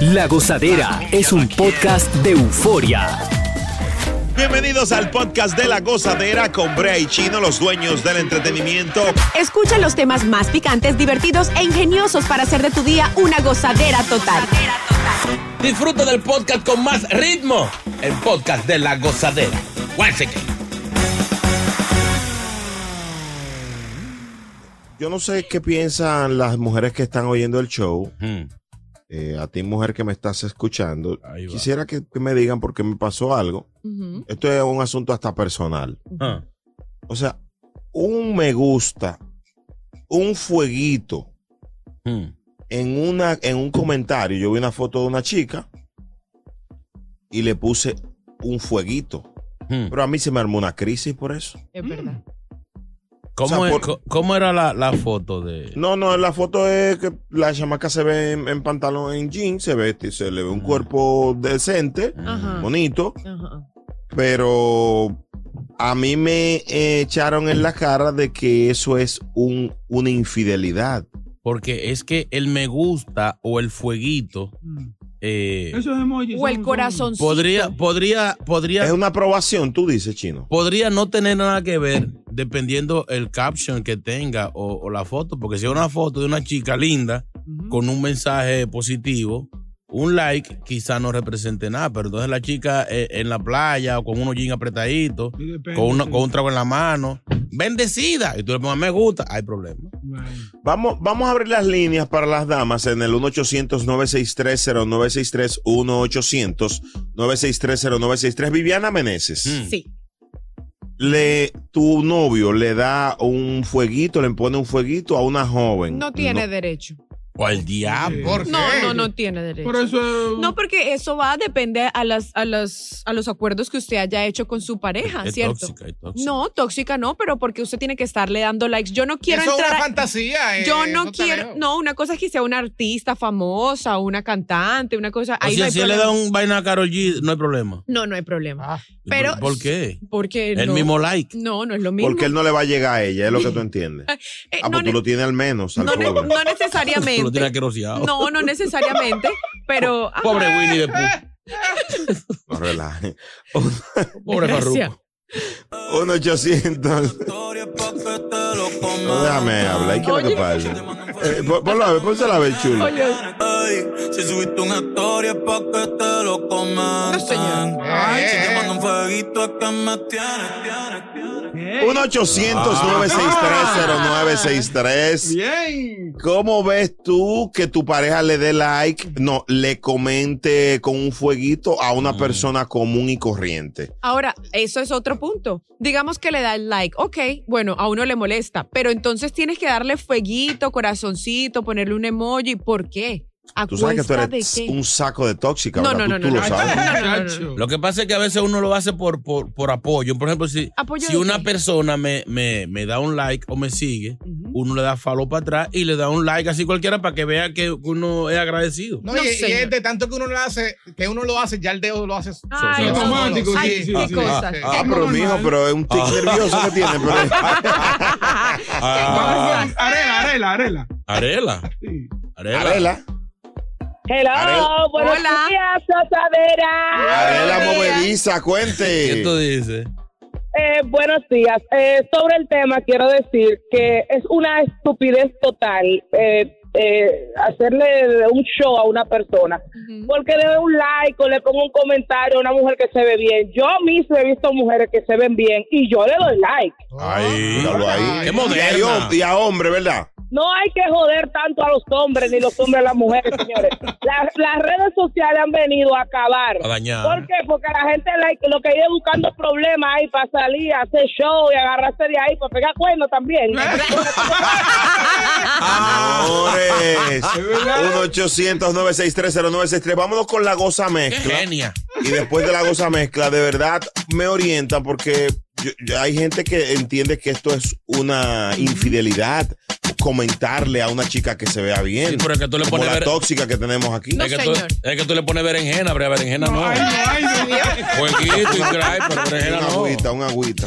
La Gozadera es un podcast de euforia. Bienvenidos al podcast de La Gozadera con Brea y Chino, los dueños del entretenimiento. Escucha los temas más picantes, divertidos e ingeniosos para hacer de tu día una gozadera total. Disfruta del podcast con más ritmo. El podcast de la gozadera. Yo no sé qué piensan las mujeres que están oyendo el show. Hmm. Eh, a ti, mujer que me estás escuchando, quisiera que, que me digan por qué me pasó algo. Esto es un asunto hasta personal. Ah. O sea, un me gusta, un fueguito Hmm. en, una, en un comentario. Yo vi una foto de una chica y le puse un fueguito. Hmm. Pero a mí se me armó una crisis por eso. Es verdad. ¿Cómo, O sea, es- por- co- cómo era la, la foto de.? No, no, la foto es que la chamaca se ve en, en pantalón, en jeans, se ve, se le ve un cuerpo decente, Ajá. bonito, Ajá. pero a mí me echaron en la cara de que eso es un, una infidelidad. Porque es que el me gusta o el fueguito. eh, Esos emojis. O el corazón. podría, podría, podría, Es una aprobación, tú dices, chino. podría no tener nada que ver dependiendo el caption que tenga o, o la foto. Porque si es una foto de una chica linda con un mensaje positivo, un like quizá no represente nada. Pero entonces la chica eh, en la playa o con unos jeans apretaditos, con, una- sí. con un trago en la mano, bendecida, y tú le pones me gusta, hay problema. Bueno. Vamos, vamos a abrir las líneas para las damas en el 1-800-963-0963, 1-800-963-0963. Viviana Meneses. Mm. Sí. Le tu novio le da un fueguito, le pone un fueguito a una joven. No tiene derecho. O el diablo. ¿Por No, no, no tiene derecho. Por eso. No, porque eso va a depender a las, a las, a los acuerdos que usted haya hecho con su pareja, Es ¿cierto? tóxica, es tóxica. No, tóxica no, pero porque usted tiene que estarle dando likes. Yo no quiero Eso es entrar. una a- fantasía. eh, yo no quiero. No, una cosa es que sea una artista famosa, una cantante, una cosa. O ahí no sea, hay si él le problema. da un vaina a Carol G, no hay problema. No, no hay problema. Ah, Pero- ¿Por qué? Porque El no. mismo like. No, no es lo mismo. Porque él no le va a llegar a ella, es lo que tú entiendes. Eh, Ah, no, pues tú lo tienes al menos, al no ne- pobre. No Tú lo tienes necesariamente. aqueroseado. No, no necesariamente. Pero. ah, Pobre Winnie de Pooh. No relaje. Pobre. Farruko. 1 800 No, déjame hablar. ¿Y qué es lo que pasa? Eh, pon- ponlo a ver, pónsela a ver, chulo. Oye, Si subiste una historia pa' que te lo comenten. No, señor. Ay, Si te eh. mando un fueguito es que me tienes, tienes, tienes. 1 800 963 0963 Bien. ¿Cómo ves tú que tu pareja le dé like, no, le comente con un fueguito a una persona común y corriente? Ahora, eso es otro punto. Digamos que le da el like. Ok, bueno, a uno le molesta, pero entonces tienes que darle fueguito, corazoncito, ponerle un emoji. ¿Por qué? ¿A Tú sabes que tú eres un saco de tóxica, No, ¿verdad? no, Tú- no, tú no, lo no. sabes. No, no, no, no. Chacho. Lo que pasa es que a veces uno lo hace por, por, por apoyo. Por ejemplo, si, ¿Apoyo si una qué? persona me, me, me da un like o me sigue, uno le da follow para atrás y le da un like así cualquiera para que vea que uno es agradecido. No, No, y, y es de tanto que uno lo hace, que uno lo hace, ya el dedo lo hace. Ay, romántico, Ay, sí, sí, sí. cosas. Ah, Ah, pero mijo, pero es un tic nervioso que tiene. Pero... Ah, Arela, arela, arela. Arela. Arela. Hello, Arel- buenos Hola. días, gozadera. Arela movediza, ¿Qué cuente. tú dices? Eh, buenos días. Eh, sobre el tema, quiero decir que es una estupidez total. Eh, eh, hacerle un show a una persona, porque le doy un like o le pongo un comentario a una mujer que se ve bien. Yo mismo he visto mujeres que se ven bien y yo le doy like. Ahí, míralo ahí. Qué a, y a hombre, ¿verdad? No hay que joder tanto a los hombres ni los hombres a las mujeres, señores. La- las redes sociales han venido a acabar. A dañar. ¿Por qué? Porque la gente like, lo que vive buscando problemas ahí para salir, hacer show y agarrarse de ahí para pegar cuernos también. Amores. 1-800-963-0963. Vámonos con la goza mezcla. genia. Y después de la goza mezcla, de verdad me orientan porque yo- yo- hay gente que entiende que esto es una infidelidad. Comentarle a una chica que se vea bien. Sí, pero es que tú le como pones la ver- tóxica que tenemos aquí. No, es, que tú, es que tú le pones berenjena, pero berenjena no. Ay, no, ay, no. Jueguito y cray, pero berenjena un no. agüita, un agüita.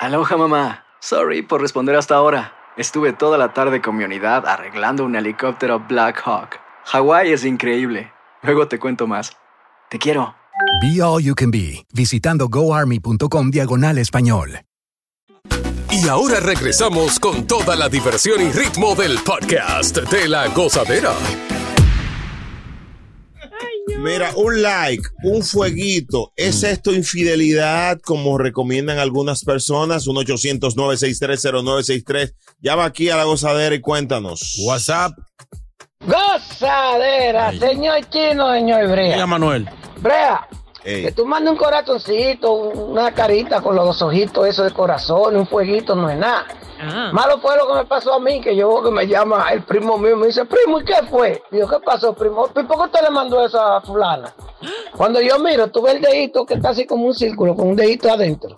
Aloha mamá. Sorry por responder hasta ahora. Estuve toda la tarde con mi unidad arreglando un helicóptero Black Hawk. Hawái es increíble. Luego te cuento más. Te quiero. Be All You Can Be, visitando goarmy.com diagonal español. Y ahora regresamos con toda la diversión y ritmo del podcast de la gozadera. Mira, un like, un fueguito. ¿Es esto infidelidad como recomiendan algunas personas? 1-800-963-0963. Llama aquí a la gozadera y cuéntanos. WhatsApp. Gozadera, Ay. señor chino, señor Mira, Brea. Manuel. Brea, Ey, que tú mandes un corazoncito, una carita con los dos ojitos, eso de corazón, un fueguito, no es nada. Ah. Malo fue lo que me pasó a mí, que yo que me llama el primo mío, me dice, primo, ¿y qué fue? Digo, ¿qué pasó, primo? ¿Y por qué usted le mandó eso a fulana? Cuando yo miro, tuve el dedito que está así como un círculo, con un dedito adentro.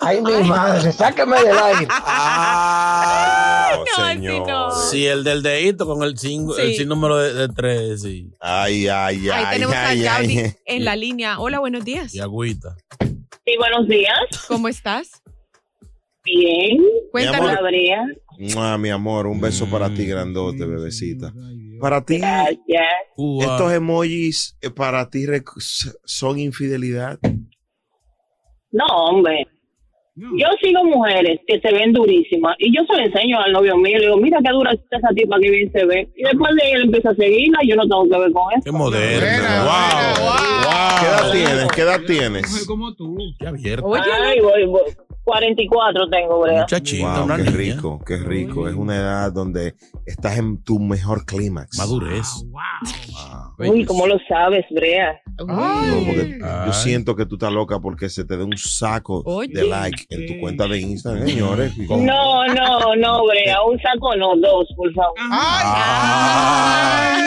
Ay, mi madre, sáqueme del aire. Ah, No, así no. Sí, el del dedito con el, sin, Sí. el sin número de, de tres sí. Ay, ay, ay. Ahí tenemos ay, a Gaudi en la línea. Hola, buenos días. y agüita. Sí, buenos días. ¿Cómo estás? Bien. Cuéntanos. amor. Brea. Mua, mi amor, un beso para ti, grandote, bebecita. Para ti, Gracias. Estos emojis eh, para ti son infidelidad. No, hombre. Yo sigo mujeres que se ven durísimas y yo se lo enseño al novio mío y le digo, mira qué dura está esa tipa que bien se ve. Y después de él empieza a seguirla y yo no tengo que ver con eso. Qué moderno. Buena, wow. buena, wow. ¿Qué edad tienes? ¿Qué edad Mujer tienes? como tú. Qué abierto. Oye, Ay, voy, voy. 44 tengo, Brea. Muchachita, Wow, una qué niña. rico, qué rico. Es una edad donde estás en tu mejor clímax. Madurez. Uy, ¿cómo lo sabes, Brea? No, porque Ay. yo siento que tú estás loca porque se te dé un saco Oye. de like en tu cuenta de Instagram, señores. No, no, no, Brea. Un saco no, dos, por favor. ¡Ay!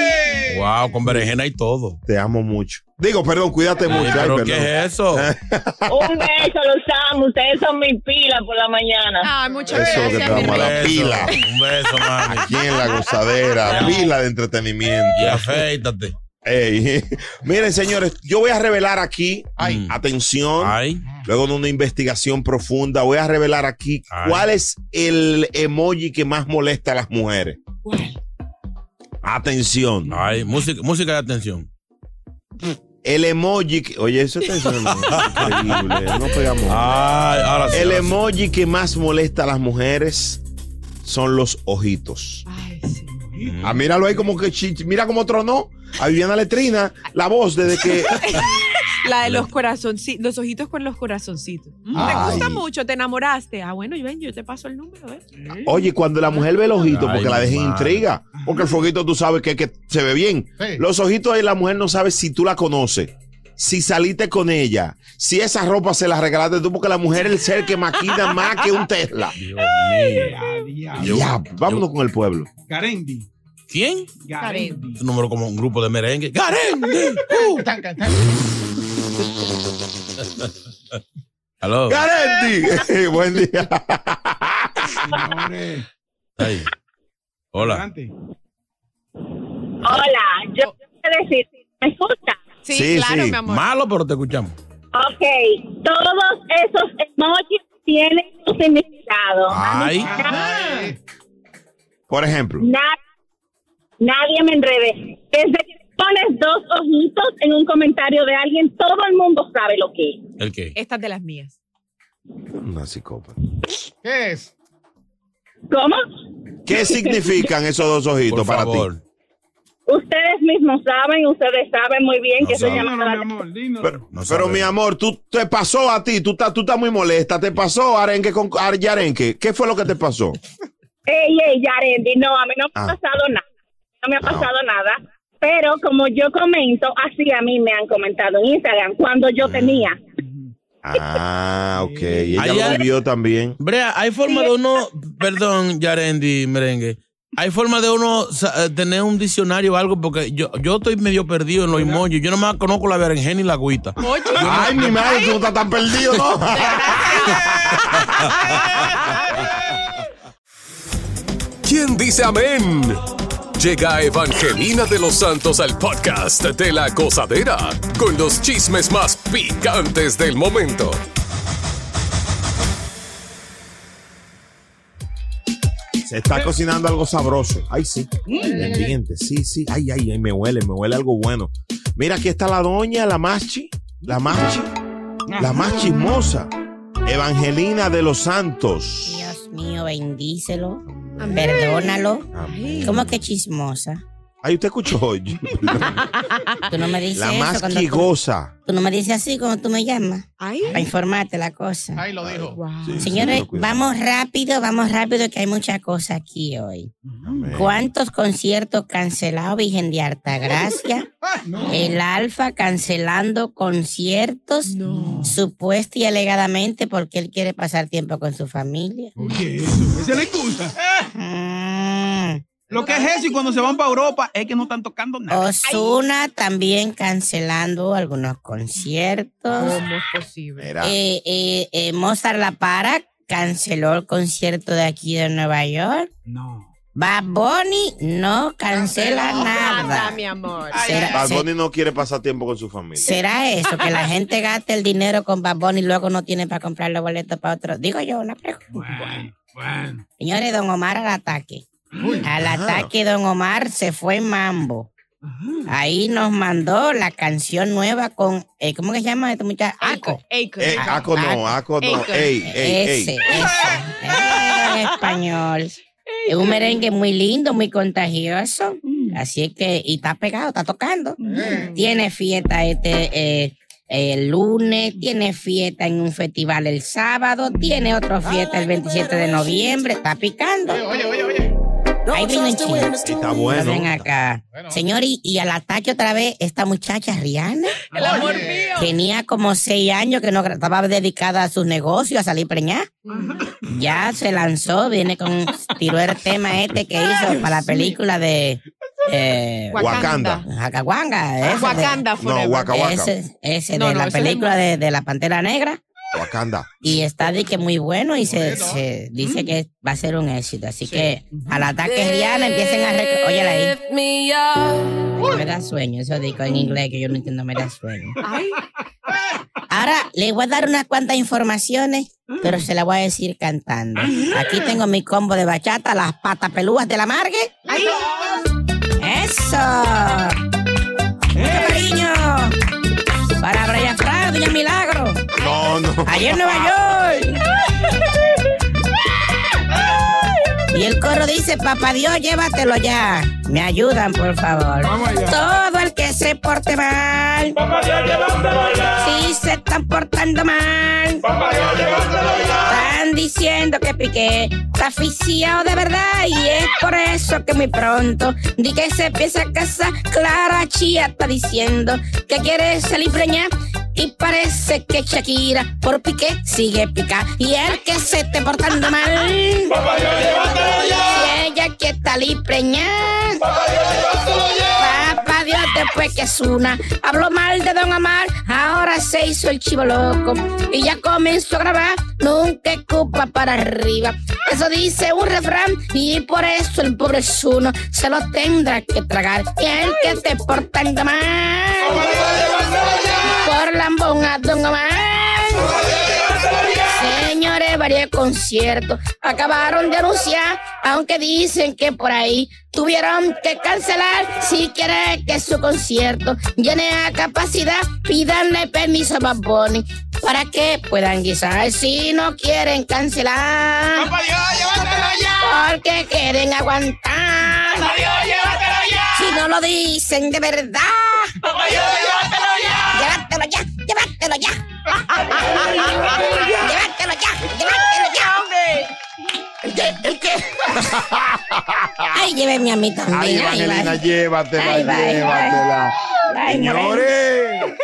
Wow, con berenjena y todo. Te amo mucho. Digo, perdón, cuídate mucho. Ay, ¿Pero perdón. qué es eso? Un beso, los amo. Ustedes son mi pila por la mañana. Ay, muchas Eso que gracias. te mi vamos a reina. dar. pila. Un beso, mami. Aquí en la gozadera, pila de entretenimiento. Y afeítate. Ey. Miren, señores, yo voy a revelar aquí, Ay. atención, Ay. luego de una investigación profunda, voy a revelar aquí Ay. cuál es el emoji que más molesta a las mujeres. Atención, Ay, música, música de atención. el emoji, que- oye, eso está increíble, no pegamos. Ay, ahora sí. El ahora sí. emoji que más molesta a las mujeres son los ojitos. Ay, sí. Ah, míralo ahí como que, chi- mira cómo tronó a Viviana Letrina, la voz desde que... La de los corazoncitos, los ojitos con los corazoncitos. Mm, ¿Te gusta mucho? ¿Te enamoraste? Ah, bueno, yo ven, yo te paso el número, ¿eh? Oye, cuando la mujer ve el ojito, Ay, porque la deja en madre. intriga, porque el foguito tú sabes que, que se ve bien. Sí. Los ojitos ahí la mujer no sabe si tú la conoces, si saliste con ella, si esa ropa se la regalaste tú, porque la mujer es el ser que maquina más que un Tesla. Dios mío. Ya, vámonos con el pueblo. ¿Quién? Garendi. Un número como un grupo de merengue. ¡Garendi! Uh. Aló. ¡Garendi! Buen día. Señores. Ay. Hola. Hola, yo quiero decir, ¿me escucha? Sí, claro, mi amor. Malo, pero te escuchamos. Ok, todos esos emojis tienen su significado. Ay. Por ejemplo. Na- nadie me enrede. Desde que pones dos ojitos en un comentario de alguien, todo el mundo sabe lo que es. ¿El qué? Esta es de las mías. Una psicópata. ¿Qué es? ¿Cómo? ¿Qué significan esos dos ojitos Por para favor. ti? Ustedes mismos saben, ustedes saben muy bien que eso saben. llama la Pero, pero, mi amor, tú te pasó a ti, tú estás tú estás muy molesta, te pasó arenque con ar- yarenque. ¿Qué fue lo que te pasó? Ey, ey, Yarendi, no, a mí no me ha Ah. pasado nada. No me ha pasado nada. Pero como yo comento, así a mí me han comentado en Instagram cuando yo tenía. Ah, ok. Y ella Allá- lo vivió también. Brea, hay forma de uno, perdón, Yarendi, merengue. Hay forma de uno eh, tener un diccionario o algo, porque yo, yo estoy medio perdido en los emojis. Yo nomás conozco la berenjena y la agüita. Ay, mi madre, tú estás tan perdido, ¿no? ¿Quién dice amén? Llega Evangelina de los Santos al podcast de la gozadera con los chismes más picantes del momento. Se está cocinando algo sabroso. Ay, sí. Pendiente. Sí, sí. Ay, ay, ay, me huele, me huele algo bueno. Mira, aquí está la doña, la machi, la machi, la más chismosa. Evangelina de los Santos. Dios mío, bendícelo. Perdónalo. ¿Cómo que chismosa? Ay, usted escuchó. Tú no me dices la eso más tú- quigosa. Tú no me dices así cuando tú me llamas. Para informarte la cosa. Ahí lo dijo. Señores, vamos rápido, vamos rápido que hay mucha cosa aquí hoy. ¿Cuántos conciertos cancelados, Virgen de Altagracia? El Alfa cancelando conciertos, supuesta y alegadamente porque él quiere pasar tiempo con su familia. Esa es la excusa. Lo que es eso y cuando se van para Europa es que no están tocando nada. Osuna también cancelando algunos conciertos. ¿Cómo es posible? Eh, eh, eh, Mozart La Para canceló el concierto de aquí de Nueva York. No. Bad Bunny no cancela Nada, nada. mi amor. ¿Será, Bad Bunny no quiere pasar tiempo con su familia. será eso? Que la gente gaste el dinero con Bad Bunny y luego no tiene para comprar los boletos para otro. Digo yo, una pregunta. Bueno. Señores, don Omar al ataque. Al Ajá. ataque, don Omar se fue mambo. Ahí nos mandó la canción nueva con, eh, ¿cómo que se llama este muchacho? Aco. Eh, Aco no, Aco no. Ey, ey, Ese, ey. ese. En español. Es un merengue muy lindo, muy contagioso. Así es que, y está pegado, está tocando. Tiene fiesta este eh, el lunes, tiene fiesta en un festival el sábado, tiene otra fiesta el 27 de noviembre, está picando. Oye, oye, oye. En Chile. Está bueno. Ven acá. Señor, y, y al ataque otra vez esta muchacha Rihanna. El amor mío. Tenía como seis años que no estaba dedicada a sus negocios, a salir preñada. Ya se lanzó, viene con, tiró el tema este que hizo para la película de... Eh, Wakanda. Ese de- Wakanda forever. No, Waka Waka. Ese, ese No, de no, la ese película de, de la Pantera Negra. Wakanda. Y está de que muy bueno y se, se dice que va a ser un éxito. Así que al ataque Rihanna empiecen a... rec- Óyela ahí. Me da sueño, eso digo en inglés que yo no entiendo, me da sueño. Ahora le voy a dar unas cuantas informaciones, pero se las voy a decir cantando. Aquí tengo mi combo de bachata, las patas pelúas de la Margue. ¡Eso! ¡Mucho cariño! Para Brian Frank, Doña Milagro. No, no. Allá en Nueva York. Y el coro dice, papá Dios, llévatelo ya. Me ayudan, por favor. Todo el que se porte mal. Si se están portando mal. Están diciendo que Piqué está asfixiado de verdad. Y es por eso que muy pronto di que se empieza a casar. Clara Chía está diciendo que quiere salir preñada. Y parece que Shakira por Piqué sigue pica. Y el que se esté portando mal. Si ella quiere salir preñada. Papá Dios después que Zuna habló mal de Don Omar, ahora se hizo el chivo loco y ya comenzó a grabar, nunca escupa para arriba. Eso dice un refrán y por eso el pobre Zuno se lo tendrá que tragar. Y el que te portando mal por lambón a Don Omar. Señores, varios conciertos acabaron de anunciar, aunque dicen que por ahí tuvieron que cancelar si quiere que su concierto llene a capacidad. Pídanle permiso a Bad Bunny para que puedan guisar si no quieren cancelar. Porque quieren aguantar. Si no lo dicen de verdad. Llévatelo ya, llévatelo ya. Llévatelo ya, llévatelo ya. ¿El qué? ¿El qué? Ay, lléveme a mí Ay, también. Ay, Evangelina, va. llévatela, Ay, va, ay, va. llévatela. Ay, Señores.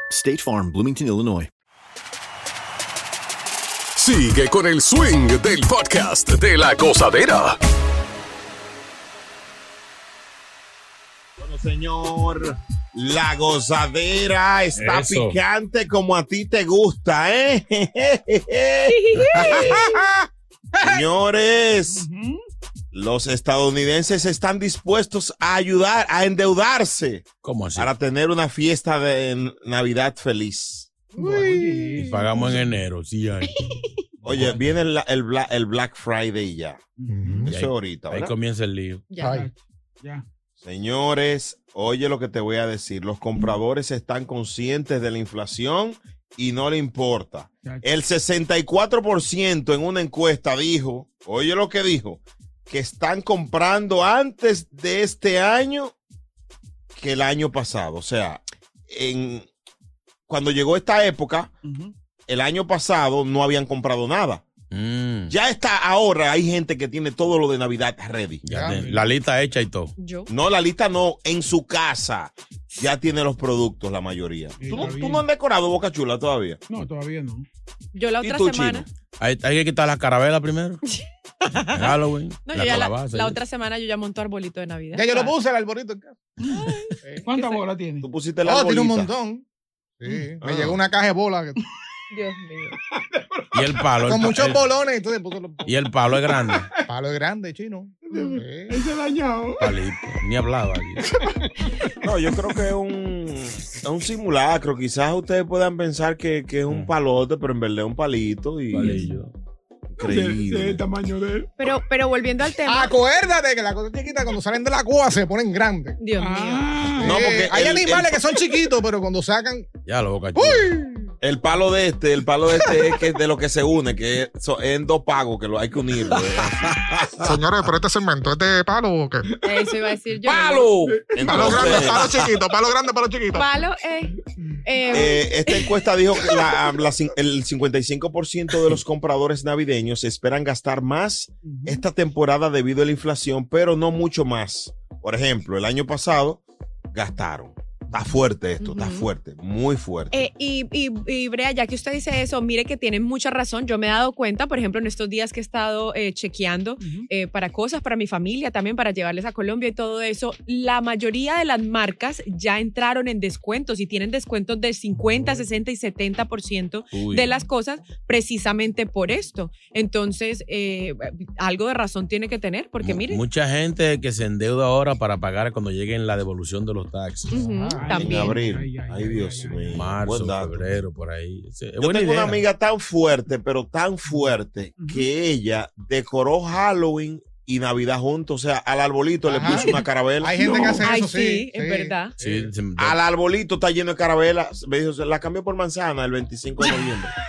State Farm, Bloomington, Illinois. Sigue con el swing del podcast de la gozadera. Bueno, señor, la gozadera está Eso. picante como a ti te gusta, ¿eh? Señores, los estadounidenses están dispuestos a ayudar, a endeudarse ¿Cómo así? para tener una fiesta de Navidad feliz. Y pagamos en enero, sí hay. Oye, viene el, el Bla- el Black Friday ya. Y Eso ahí- es ahorita, Ahí ¿verdad? comienza el lío. Ya. Ya. Señores, oye lo que te voy a decir. Los compradores están conscientes de la inflación y no le importa. El 64% en una encuesta dijo, oye lo que dijo, que están comprando antes de este año que el año pasado. O sea, en, cuando llegó esta época, el año pasado no habían comprado nada. Mm. Ya está ahora, hay gente que tiene todo lo de Navidad ready. Ya la lista hecha y todo. No, la lista no, en su casa ya tiene los productos la mayoría. ¿Tú, no, tú has decorado Boca Chula todavía? No, todavía no. Yo la ¿Y otra tú, semana. Hay, hay que quitar la carabela primero. En Halloween. No, la yo ya la, la otra semana yo ya monto arbolito de Navidad. Ya yo lo puse el arbolito en casa. ¿Cuántas bolas tiene? Tú pusiste Oh, tiene un montón. Sí, me Ah. llegó una caja de bolas que- Dios mío. Y el palo. con muchos el- bolones. Entonces puse los Y el palo es grande. palos grandes, chino. Ese dañado. Palito. Ni hablaba. No, yo creo que es un, es un simulacro. Quizás ustedes puedan pensar que, que es un palote, pero en verdad es un palito. Y Palillo. Increíble. el tamaño de él. Pero, pero volviendo al tema. Acuérdate que las cosas chiquitas cuando salen de la cueva se ponen grandes. Dios mío. No, porque hay el- animales el- que son chiquitos, pero cuando sacan. Ya lo boca chula. El palo de este, el palo de este es que de lo que se une, que es, en dos pagos, que lo hay que unir. Señores, pero este segmento es de palo o qué? Eso iba a decir yo. ¡Palo! Palo grande, palo chiquito, palo grande, palo chiquito. Palo es. eh, eh, esta encuesta dijo que la- la cin- el 55% de los compradores navideños esperan gastar más esta temporada debido a la inflación, pero no mucho más. Por ejemplo, el año pasado gastaron. Está fuerte esto, está fuerte, muy fuerte. Eh, y, y, y, Brea, ya que usted dice eso, mire que tiene mucha razón. Yo me he dado cuenta, por ejemplo, en estos días que he estado eh, chequeando eh, para cosas, para mi familia, también para llevarles a Colombia y todo eso, la mayoría de las marcas ya entraron en descuentos y tienen descuentos de 50, 60 y 70% Uy. de las cosas precisamente por esto. Entonces, eh, algo de razón tiene que tener, porque mire. Mucha gente que se endeuda ahora para pagar cuando lleguen la devolución de los taxis. En También. abril. Ay, Dios mío. Marzo, Buen dato. febrero, por ahí. Es Yo buena tengo idea. una amiga tan fuerte, pero tan fuerte, que ella decoró Halloween y Navidad juntos. O sea, al arbolito le puso una carabela. Hay gente que hace Ay, eso, sí, sí. es sí. verdad. Sí, Al arbolito está lleno de carabelas. Me dijo, se la cambió por manzana el 25 de noviembre.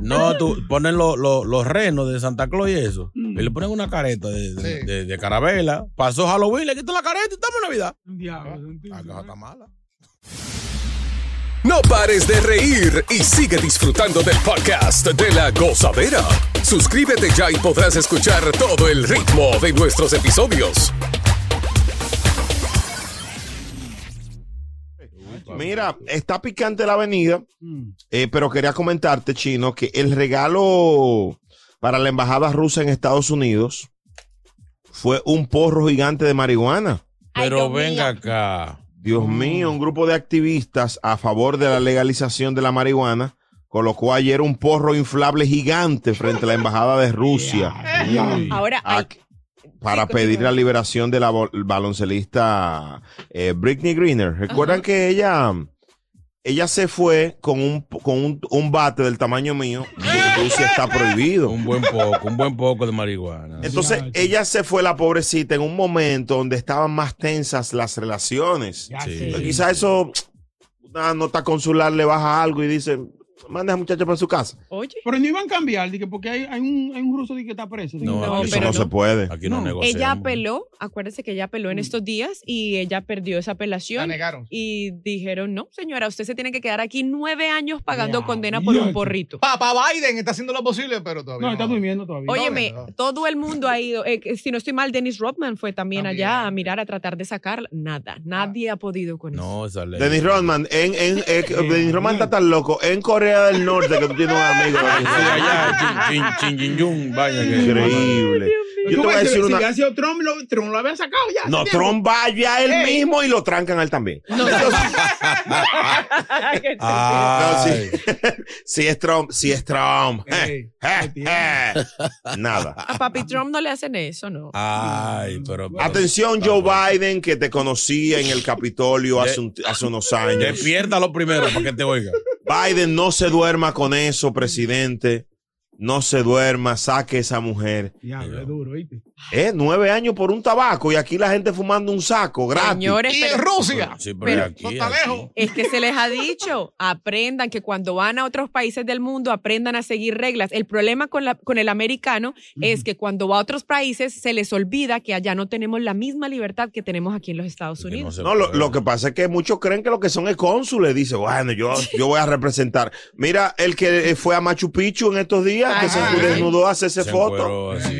No, tú ponen lo- lo- los renos de Santa Claus y eso. Y le ponen una careta de, de, Sí. de- de carabela. Pasó Halloween, le quitan la careta y estamos en Navidad. Un diablo. un La tipo. cosa está mala. No pares de reír y sigue disfrutando del podcast de la gozadera. Suscríbete ya y podrás escuchar todo el ritmo de nuestros episodios. Mira, está picante la avenida, eh, pero quería comentarte, Chino, que el regalo para la embajada rusa en Estados Unidos fue un porro gigante de marihuana. Pero venga acá. Dios mío, un grupo de activistas a favor de la legalización de la marihuana colocó ayer un porro inflable gigante frente a la embajada de Rusia. Ahora, hay, para Sí, pedir la liberación de la baloncelista eh, Britney Greener. Recuerdan que ella, ella se fue con un, con un, un bate del tamaño mío. y Rusia está prohibido. Un buen poco, un buen poco de marihuana. Entonces, Ya, ella se fue, la pobrecita, en un momento donde estaban más tensas las relaciones. Sí. Pues Quizá eso, una nota consular le baja algo y dice, manda a muchacho para su casa. oye, Pero no iban a cambiar, dije, porque hay, hay, un, hay un ruso dije, que está preso. dije, No, que No, está Eso pero no, no. se puede. Aquí no, No. ella apeló, acuérdese que ella apeló en estos días y ella perdió esa La apelación. negaron. Y dijeron, no, señora, usted se tiene que quedar aquí nueve años pagando condena por un porrito. Papá Biden está haciendo lo posible, pero todavía No, está durmiendo todavía. Óyeme, no. todo el mundo ha ido. eh, si no estoy mal, Dennis Rodman fue también, También. allá a mirar, a tratar de sacarla. Nada, nadie ha podido con eso. No. Dennis Rodman, en, en, eh, Dennis Rodman está tan loco. En Corea del Norte, que tú tienes un amigo. Sí, allá, chin, chin, chin, yun, vaya que. Increíble. Yo te voy a decir si una. hubiera sido Trump, lo, Trump lo había sacado ya. No. Trump vaya él Ey. mismo y lo trancan a él también. No, si es Trump, si es Trump. Ey, Eh, eh, eh. Nada. A Papi Trump no le hacen eso, ¿no? Ay, pero. pero- Atención, Joe Biden, que te conocía en el Capitolio hace, un- hace unos años. Despiértalo primero para que te oiga. Biden, no se duerma con eso, presidente. No se duerma, saque esa mujer. Diablo, es duro, ¿viste? Eh, nueve años por un tabaco y aquí la gente fumando un saco gratis. Señores, Y pero- en Rusia. Sí, pero, Pero- aquí. No está aquí. lejos. Es que se les ha dicho, aprendan que cuando van a otros países del mundo aprendan a seguir reglas. El problema con, la, con el americano es que cuando va a otros países se les olvida que allá no tenemos la misma libertad que tenemos aquí en los Estados Que no Unidos. No, lo, lo que pasa es que muchos creen que lo que son es cónsules. Dice, bueno, yo, yo voy a representar. Mira, el que eh, fue a Machu Picchu en estos días, que se desnudó a hacerse Se foto. así.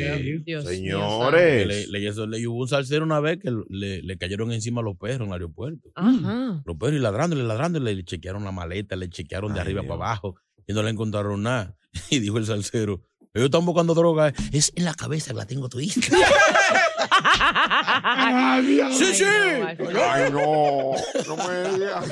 Dios Que Señores. Le, le- hubo un salsero una vez que le, le cayeron encima los perros en el aeropuerto. Ajá. Los perros y ladrándole, ladrándole, le chequearon la maleta, le chequearon de Ay, arriba Dios. para abajo y no le encontraron nada. Y dijo el salsero, ellos están buscando droga, es en la cabeza que la tengo tu hija. Ay, Dios. sí, sí. Ay, no. No me digas.